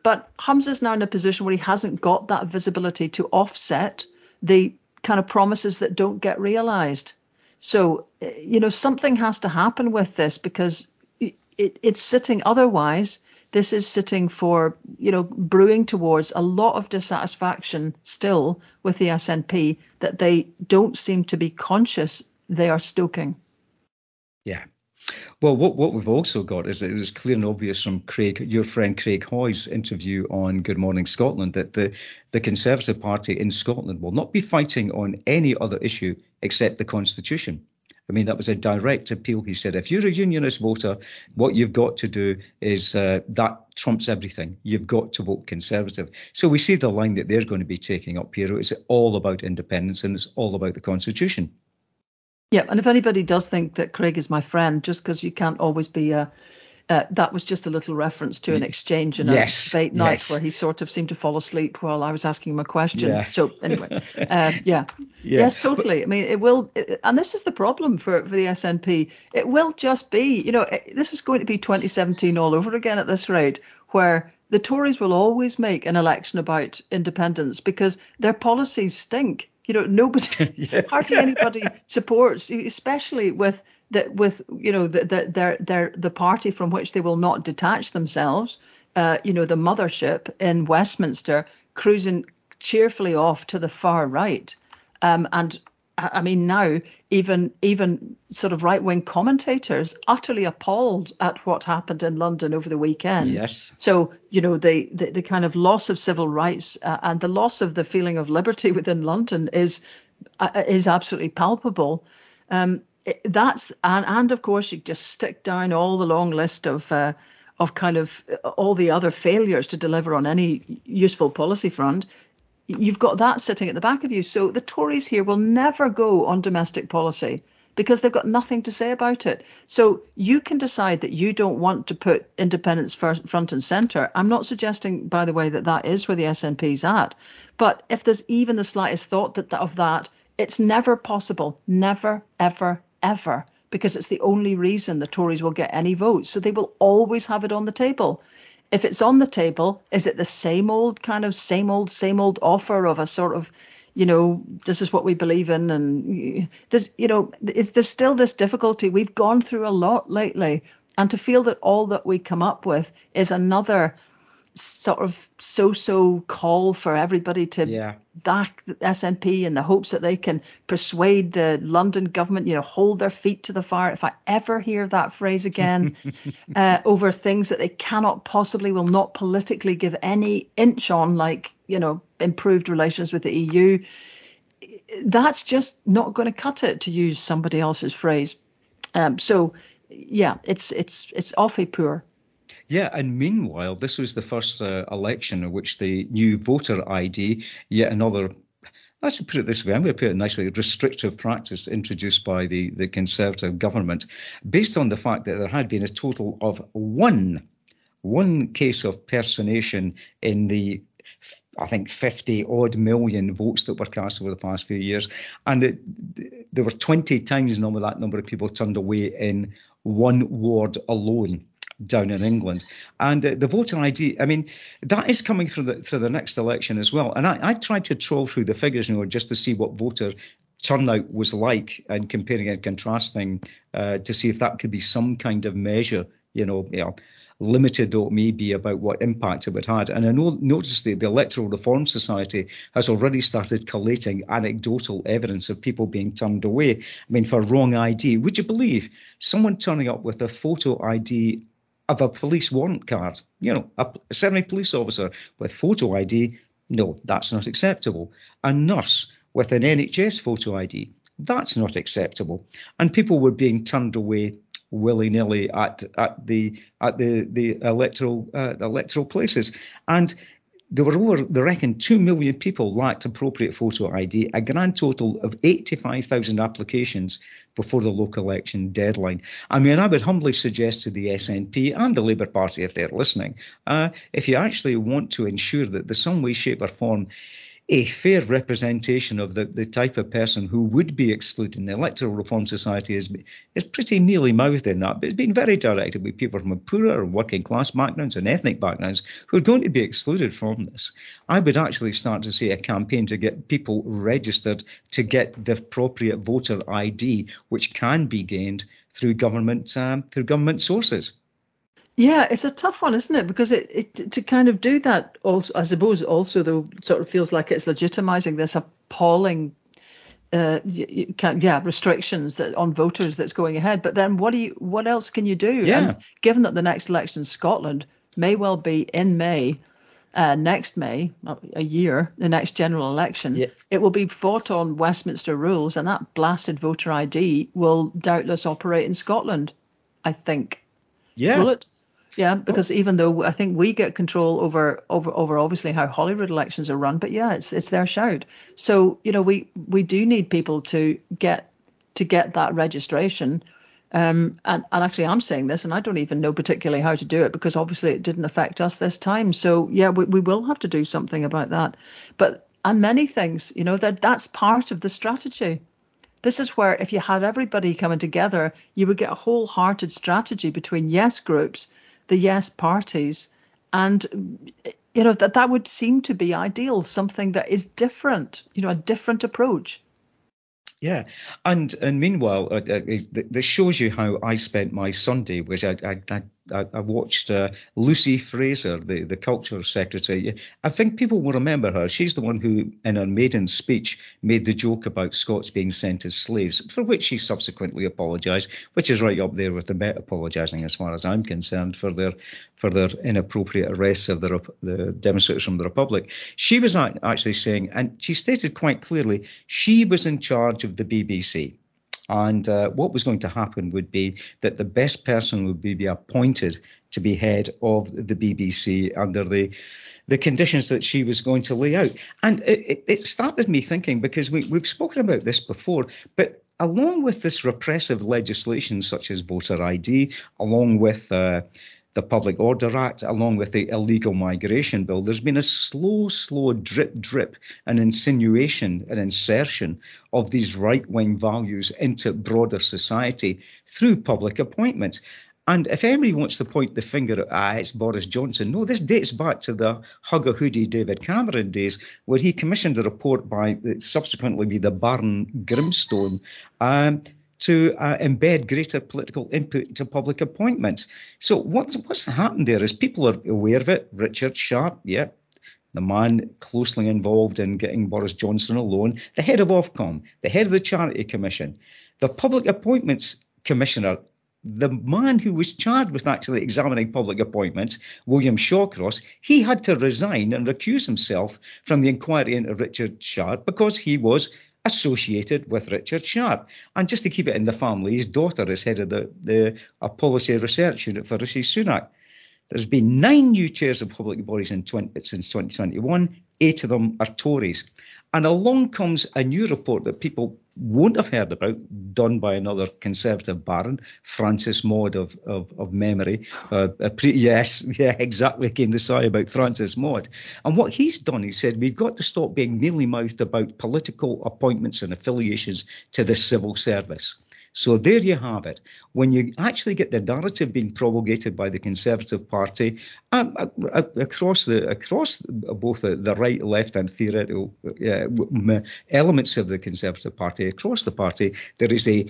but Humza's now in a position where he hasn't got that visibility to offset the kind of promises that don't get realized. So, eh, you know, something has to happen with this because it, it, it's sitting otherwise. This is sitting for, you know, brewing towards a lot of dissatisfaction still with the SNP that they don't seem to be conscious they are stoking. Yeah, well, what, what we've also got is it was clear and obvious from Craig, your friend Craig Hoy's interview on Good Morning Scotland, that the, the Conservative Party in Scotland will not be fighting on any other issue except the Constitution. I mean, that was a direct appeal. He said, if you're a unionist voter, what you've got to do is uh, that trumps everything. You've got to vote Conservative. So we see the line that they're going to be taking up here. It's all about independence and it's all about the Constitution. Yeah, and if anybody does think that Craig is my friend, just because you can't always be a uh, that was just a little reference to an exchange in yes, a debate night yes. where he sort of seemed to fall asleep while I was asking him a question. Yeah. So anyway, [laughs] uh, yeah. yeah. yes, totally. I mean, it will, it, and this is the problem for for the SNP. It will just be, you know, it, this is going to be 2017 all over again at this rate, where the Tories will always make an election about independence because their policies stink you know nobody [laughs] [laughs] yeah. hardly anybody supports especially with that with you know the, the their their the party from which they will not detach themselves uh, you know the mothership in westminster cruising cheerfully off to the far right um, and I mean, now even even sort of right wing commentators utterly appalled at what happened in London over the weekend. Yes. So you know the the, the kind of loss of civil rights uh, and the loss of the feeling of liberty [laughs] within London is uh, is absolutely palpable. Um, that's and and of course you just stick down all the long list of. Uh, of kind of all the other failures to deliver on any useful policy front, you've got that sitting at the back of you. So the Tories here will never go on domestic policy because they've got nothing to say about it. So you can decide that you don't want to put independence first, front and centre. I'm not suggesting, by the way, that that is where the SNP is at. But if there's even the slightest thought that, of that, it's never possible. Never, ever, ever. Because it's the only reason the Tories will get any votes. So they will always have it on the table if it's on the table, is it the same old kind of same old same old offer of a sort of you know this is what we believe in and there's you know is there's still this difficulty? We've gone through a lot lately and to feel that all that we come up with is another sort of so-so call for everybody to yeah. back the SNP in the hopes that they can persuade the London government, you know, hold their feet to the fire. If I ever hear that phrase again [laughs] uh, over things that they cannot possibly, will not politically give any inch on, like you know, improved relations with the EU, that's just not going to cut it, to use somebody else's phrase. Um, so yeah, it's it's it's awfully poor. Yeah, and meanwhile, this was the first uh, election in which the new voter ID, yet another let's put it this way, I'm going to put it nicely, restrictive practice introduced by the, the Conservative government, based on the fact that there had been a total of one, one case of personation in the I think 50 odd million votes that were cast over the past few years. And it, there were 20 times number that number of people turned away in one ward alone down in England. And uh, the voter ID, I mean, that is coming through the the next election as well. And I, I tried to troll through the figures, you know, just to see what voter turnout was like and comparing and contrasting uh, to see if that could be some kind of measure, you know, you know limited though it may be about what impact it would have. And I know, notice the, the Electoral Reform Society has already started collating anecdotal evidence of people being turned away. I mean, for wrong ID. Would you believe someone turning up with a photo ID of a police warrant card? You know, a, a semi police officer with photo ID. No, that's not acceptable. A nurse with an NHS photo ID. That's not acceptable. And people were being turned away willy nilly at at the at the the electoral uh, electoral places. And there were over, they reckon, 2 million people lacked appropriate photo ID, a grand total of 85,000 applications before the local election deadline. I mean, I would humbly suggest to the SNP and the Labour Party, if they're listening, uh, if you actually want to ensure that there's some way, shape, or form a fair representation of the, the type of person who would be excluded. The Electoral Reform Society is, is pretty mealy mouthed in that, but it's been very directed with people from poorer and working class backgrounds and ethnic backgrounds who are going to be excluded from this. I would actually start to see a campaign to get people registered to get the appropriate voter ID, which can be gained through government um, through government sources. Yeah, it's a tough one, isn't it? Because it, it to kind of do that, also, I suppose, also though, sort of feels like it's legitimizing this appalling, uh, can, yeah, restrictions that on voters that's going ahead. But then, what do you, what else can you do? Yeah. And given that the next election in Scotland may well be in May, uh, next May, a year, the next general election, yeah. it will be fought on Westminster rules, and that blasted voter ID will doubtless operate in Scotland. I think. Yeah. Will it? Yeah, because oh. even though I think we get control over over over obviously how Holyrood elections are run, but yeah, it's it's their shout. So you know we we do need people to get to get that registration. Um, and, and actually, I'm saying this, and I don't even know particularly how to do it because obviously it didn't affect us this time. So yeah, we, we will have to do something about that. But and many things, you know, that that's part of the strategy. This is where if you had everybody coming together, you would get a wholehearted strategy between yes groups the yes parties. And you know that that would seem to be ideal, something that is different, you know, a different approach. Yeah, and and meanwhile, uh, uh, this shows you how I spent my Sunday, which I I, I I, I watched uh, Lucy Frazer, the, the culture secretary. I think people will remember her. She's the one who, in her maiden speech, made the joke about Scots being sent as slaves, for which she subsequently apologised, which is right up there with the Met apologising, as far as I'm concerned, for their for their inappropriate arrests of the, the demonstrators from the Republic. She was actually saying, and she stated quite clearly, she was in charge of the BBC. And uh, what was going to happen would be that the best person would be, appointed to be head of the BBC under the the conditions that she was going to lay out. And it, it started me thinking because we, we've spoken about this before, but along with this repressive legislation such as voter ID, along with uh, the Public Order Act, along with the Illegal Migration Bill, there's been a slow, slow drip, drip, an insinuation, an insertion of these right wing values into broader society through public appointments. And if anybody wants to point the finger at ah, it's Boris Johnson, no, this dates back to the hug a hoodie David Cameron days, where he commissioned a report by subsequently be the Baron Grimstone um, to uh, embed greater political input into public appointments. So what's what's happened there is people are aware of it. Richard Sharp, yeah, the man closely involved in getting Boris Johnson alone, the head of Ofcom, the head of the Charity Commission, the Public Appointments Commissioner, the man who was charged with actually examining public appointments, William Shawcross, he had to resign and recuse himself from the inquiry into Richard Sharp because he was associated with Richard Sharp. And just to keep it in the family, his daughter is head of the, the a policy research unit for Rishi Sunak. There's been nine new chairs of public bodies in 20, since 2021. Eight of them are Tories. And along comes a new report that people won't have heard about, done by another Conservative baron, Francis Maude of, of, of memory. Uh, pre- [laughs] yes, yeah, exactly. Came the sigh about Francis Maude. And what he's done, he said, we've got to stop being mealy mouthed about political appointments and affiliations to the civil service. So there you have it. When you actually get the narrative being promulgated by the Conservative Party um, across the across both the, the right, left, and theoretical uh, elements of the Conservative Party across the party, there is a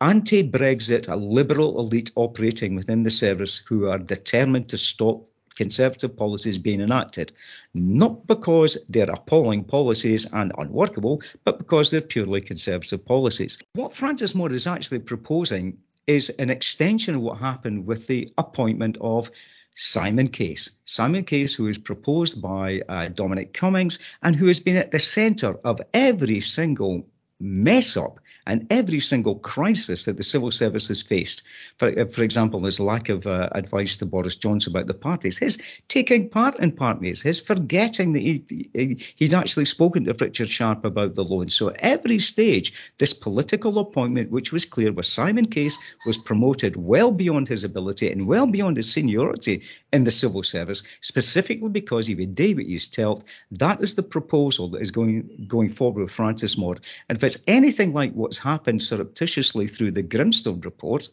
anti Brexit, a liberal elite operating within the service who are determined to stop Conservative policies being enacted, not because they're appalling policies and unworkable, but because they're purely Conservative policies. What Francis Maude is actually proposing is an extension of what happened with the appointment of Simon Case. Simon Case, who is proposed by uh, Dominic Cummings and who has been at the centre of every single mess up and every single crisis that the civil service has faced. For, uh, for example, his lack of uh, advice to Boris Johnson about the parties, his taking part in parties, his forgetting that he, he'd actually spoken to Richard Sharp about the loan. So at every stage, this political appointment, which was clear with Simon Case, was promoted well beyond his ability and well beyond his seniority in the civil service, specifically because he would do what he's told. That is the proposal that is going going forward with Francis Maude. And if it's anything like what's happened surreptitiously through the Grimstone report,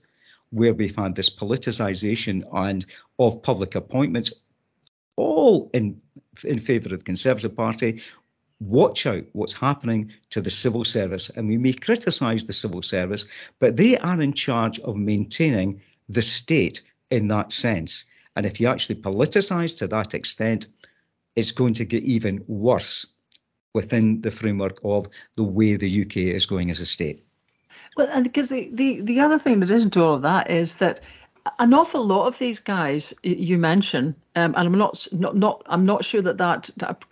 where we've had this politicisation and of public appointments, all in in favour of the Conservative Party. Watch out what's happening to the civil service. And we may criticise the civil service, but they are in charge of maintaining the state in that sense. And if you actually politicise to that extent, it's going to get even worse within the framework of the way the UK is going as a state. Well, and because the, the, the other thing in addition to all of that is that an awful lot of these guys you mention, um, and I'm not, not not I'm not sure that that, that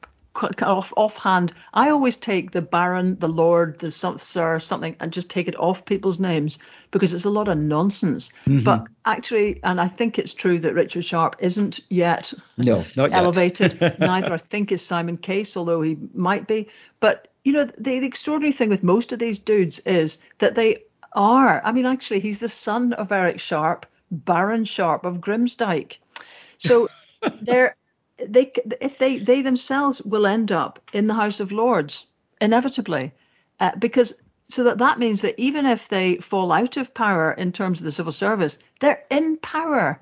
off offhand, I always take the Baron, the Lord, the Sir, something, and just take it off people's names because it's a lot of nonsense. Mm-hmm. But actually, and I think it's true that Richard Sharp isn't yet no, not elevated. Yet. [laughs] Neither I think is Simon Case, although he might be. But you know, the, the extraordinary thing with most of these dudes is that they are. I mean, actually, he's the son of Eric Sharp, Baron Sharp of Grimsdyke. So [laughs] they're they if they they themselves will end up in the House of Lords inevitably, uh, because so that that means that even if they fall out of power in terms of the civil service, they're in power.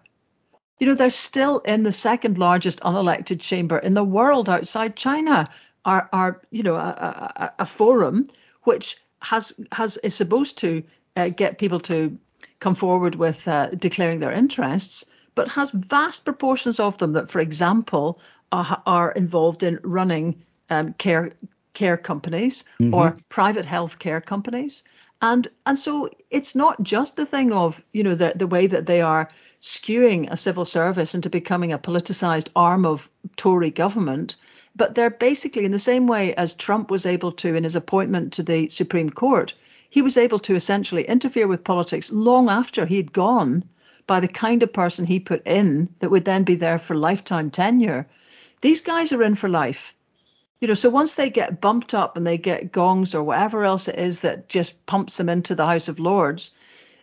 You know, they're still in the second largest unelected chamber in the world outside China. Are are you know a, a, a forum which has has is supposed to uh, get people to come forward with uh, declaring their interests but has vast proportions of them that, for example, are, are involved in running um, care care companies mm-hmm. or private health care companies. And and so it's not just the thing of you know the the way that they are skewing a civil service into becoming a politicized arm of Tory government, but they're basically in the same way as Trump was able to in his appointment to the Supreme Court, he was able to essentially interfere with politics long after he'd gone by the kind of person he put in that would then be there for lifetime tenure. These guys are in for life. You know, so once they get bumped up and they get gongs or whatever else it is that just pumps them into the House of Lords,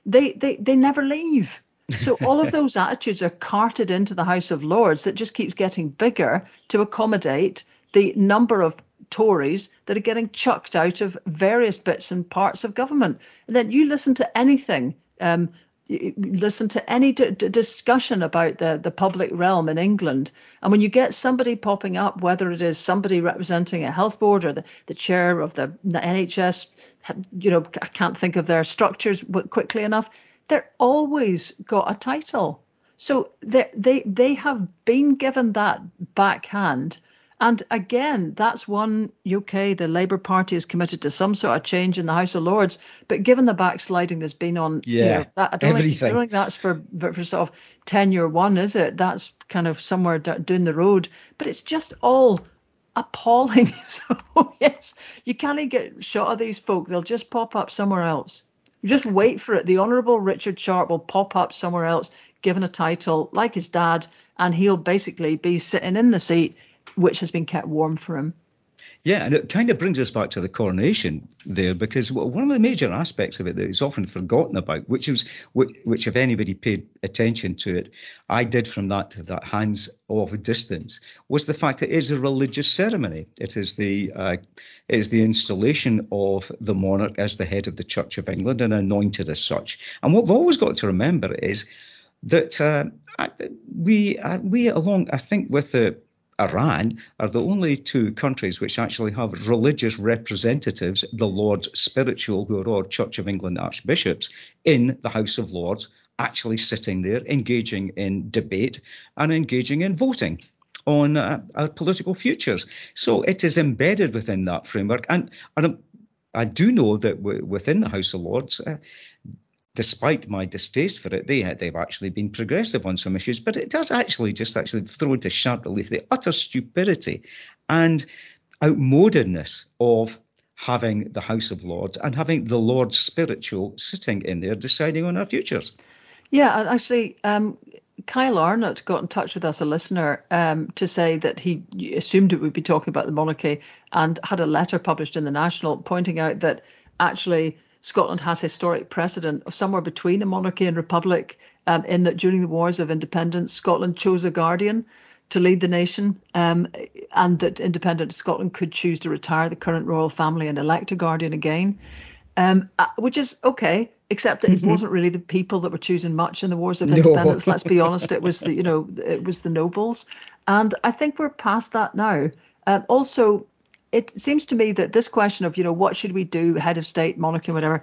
they they they never leave. So all of [laughs] those attitudes are carted into the House of Lords that just keeps getting bigger to accommodate the number of Tories that are getting chucked out of various bits and parts of government. And then you listen to anything um, listen to any d- d- discussion about the, the public realm in England, and when you get somebody popping up, whether it is somebody representing a health board or the, the chair of the, the NHS, you know, I can't think of their structures quickly enough, they're always got a title. So they they they have been given that backhand and again, that's one UK, the Labour Party is committed to some sort of change in the House of Lords. But given the backsliding that's been on, yeah, you know, that, I, don't think, I don't think that's for, for sort of tenure one, is it? That's kind of somewhere down the road. But it's just all appalling. [laughs] so, yes, you can't get shot of these folk. They'll just pop up somewhere else. Just wait for it. The Honourable Richard Sharp will pop up somewhere else, given a title like his dad, and he'll basically be sitting in the seat which has been kept warm for him. Yeah, and it kind of brings us back to the coronation there, because one of the major aspects of it that is often forgotten about, which is which, if anybody paid attention to it, I did from that that hands off distance, was the fact that it is a religious ceremony. It is the uh, it is the installation of the monarch as the head of the Church of England and anointed as such. And what we've always got to remember is that uh, we uh, we along I think with the Iran are the only two countries which actually have religious representatives, the Lords Spiritual, who are all Church of England archbishops, in the House of Lords, actually sitting there, engaging in debate and engaging in voting on uh, our political futures. So it is embedded within that framework. And, and I do know that w- within the House of Lords, uh, despite my distaste for it, they they've actually been progressive on some issues. But it does actually just actually throw into sharp relief the utter stupidity and outmodedness of having the House of Lords and having the Lord spiritual sitting in there deciding on our futures. Yeah, and actually, um, Kyle Arnott got in touch with us, a listener, um, to say that he assumed it would be talking about the monarchy and had a letter published in the National pointing out that actually Scotland has historic precedent of somewhere between a monarchy and republic, um, in that during the wars of independence, Scotland chose a guardian to lead the nation, um, and that independent Scotland could choose to retire the current royal family and elect a guardian again, um, uh, which is okay, except that it mm-hmm. wasn't really the people that were choosing much in the wars of independence. No. let's be honest, it was the you know it was the nobles, and I think we're past that now. Um, also, it seems to me that this question of, you know, what should we do, head of state, monarchy, whatever,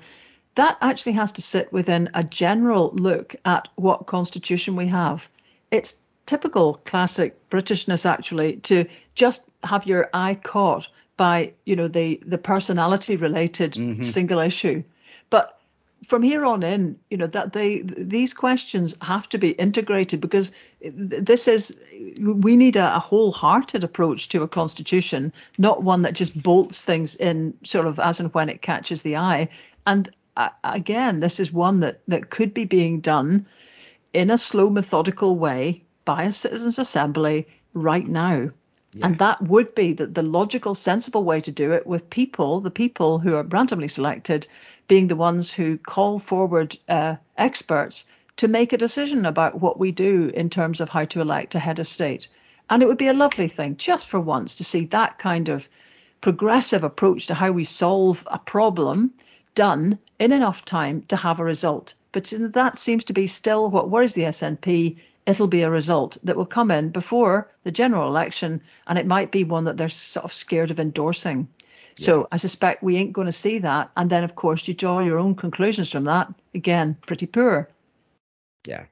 that actually has to sit within a general look at what constitution we have. It's typical classic Britishness actually to just have your eye caught by, you know, the the personality related mm-hmm. single issue. But from here on in, you know that they these questions have to be integrated because this is we need a, a, wholehearted approach to a constitution, not one that just bolts things in sort of as and when it catches the eye. And uh, again, this is one that that could be being done in a slow, methodical way by a citizens' assembly right now. Yeah. And that would be the, the logical, sensible way to do it with people, the people who are randomly selected, being the ones who call forward uh, experts to make a decision about what we do in terms of how to elect a head of state. And it would be a lovely thing just for once to see that kind of progressive approach to how we solve a problem done in enough time to have a result. But that seems to be still what worries the SNP. It'll be a result that will come in before the general election, and it might be one that they're sort of scared of endorsing. So I suspect we ain't going to see that. And then, of course, you draw your own conclusions from that. Again, pretty poor. Yeah.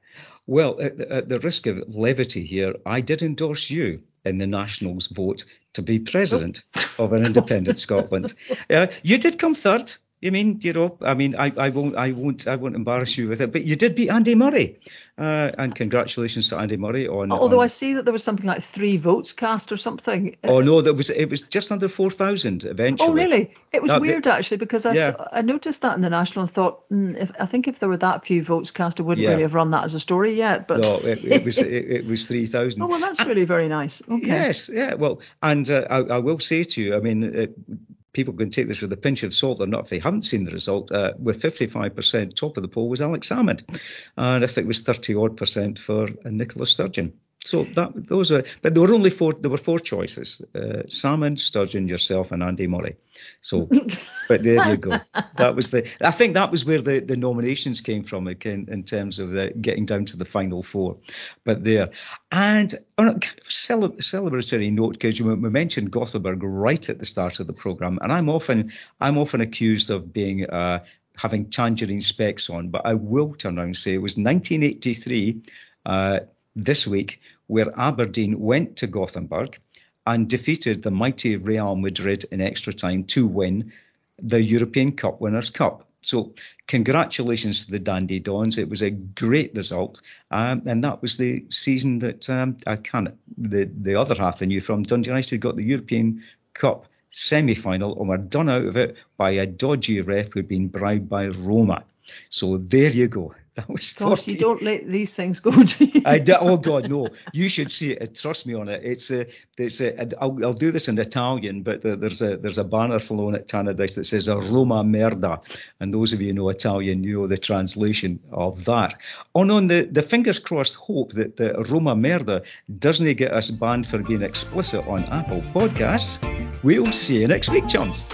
Well, at the, at the risk of levity here, I did endorse you in the Nationals vote to be president oh. of an [laughs] independent Scotland. Uh, you did come third. You mean, you know, I mean, I, I won't, I won't, I won't embarrass you with it, but you did beat Andy Murray, uh, and congratulations to Andy Murray on. Although on, I see that there was something like three votes cast or something. Oh no, that was it was just under four thousand eventually. Oh really? It was that, weird actually because I, yeah. I noticed that in the national and thought, mm, if I think if there were that few votes cast, I wouldn't yeah. really have run that as a story yet. But no, it, it was it, it, was three thousand. [laughs] Oh well, that's really very nice. Okay. Yes, yeah. Well, and uh, I, I, will say to you, I mean people can take this with a pinch of salt or not if they haven't seen the result. Uh, with 55% top of the poll was Alex Salmond, and I think it was 30 odd percent for Nicola Sturgeon. So that those are, but there were only four. There were four choices: uh, Salmond, Sturgeon, yourself, and Andy Murray. So, but there you go. [laughs] That was the. I think that was where the, the nominations came from, in, in terms of the, getting down to the final four. But there, and on a kind of a celebratory note, because we mentioned Gothenburg right at the start of the program, and I'm often I'm often accused of being. Uh, having tangerine specs on, but I will turn around and say it was 1983 uh, this week where Aberdeen went to Gothenburg and defeated the mighty Real Madrid in extra time to win the European Cup Winners' Cup. So, congratulations to the Dandy Dons. It was a great result, um, and that was the season that um, I can't. The the other half I knew from Dundee United got the European Cup semi-final and were done out of it by a dodgy ref who'd been bribed by Roma. So there you go. [laughs] That was Gosh, 40. you don't let these things go, [laughs] do you? I do, oh God, no! You should see it. Trust me on it. It's a, it's uh, a. I'll, I'll do this in Italian, but there's a there's a banner flown at Tannadice that says a Roma merda, and those of you who know Italian, you know the translation of that. Oh, on on the the fingers crossed hope that the Roma merda doesn't get us banned for being explicit on Apple Podcasts. We'll see you next week, chums.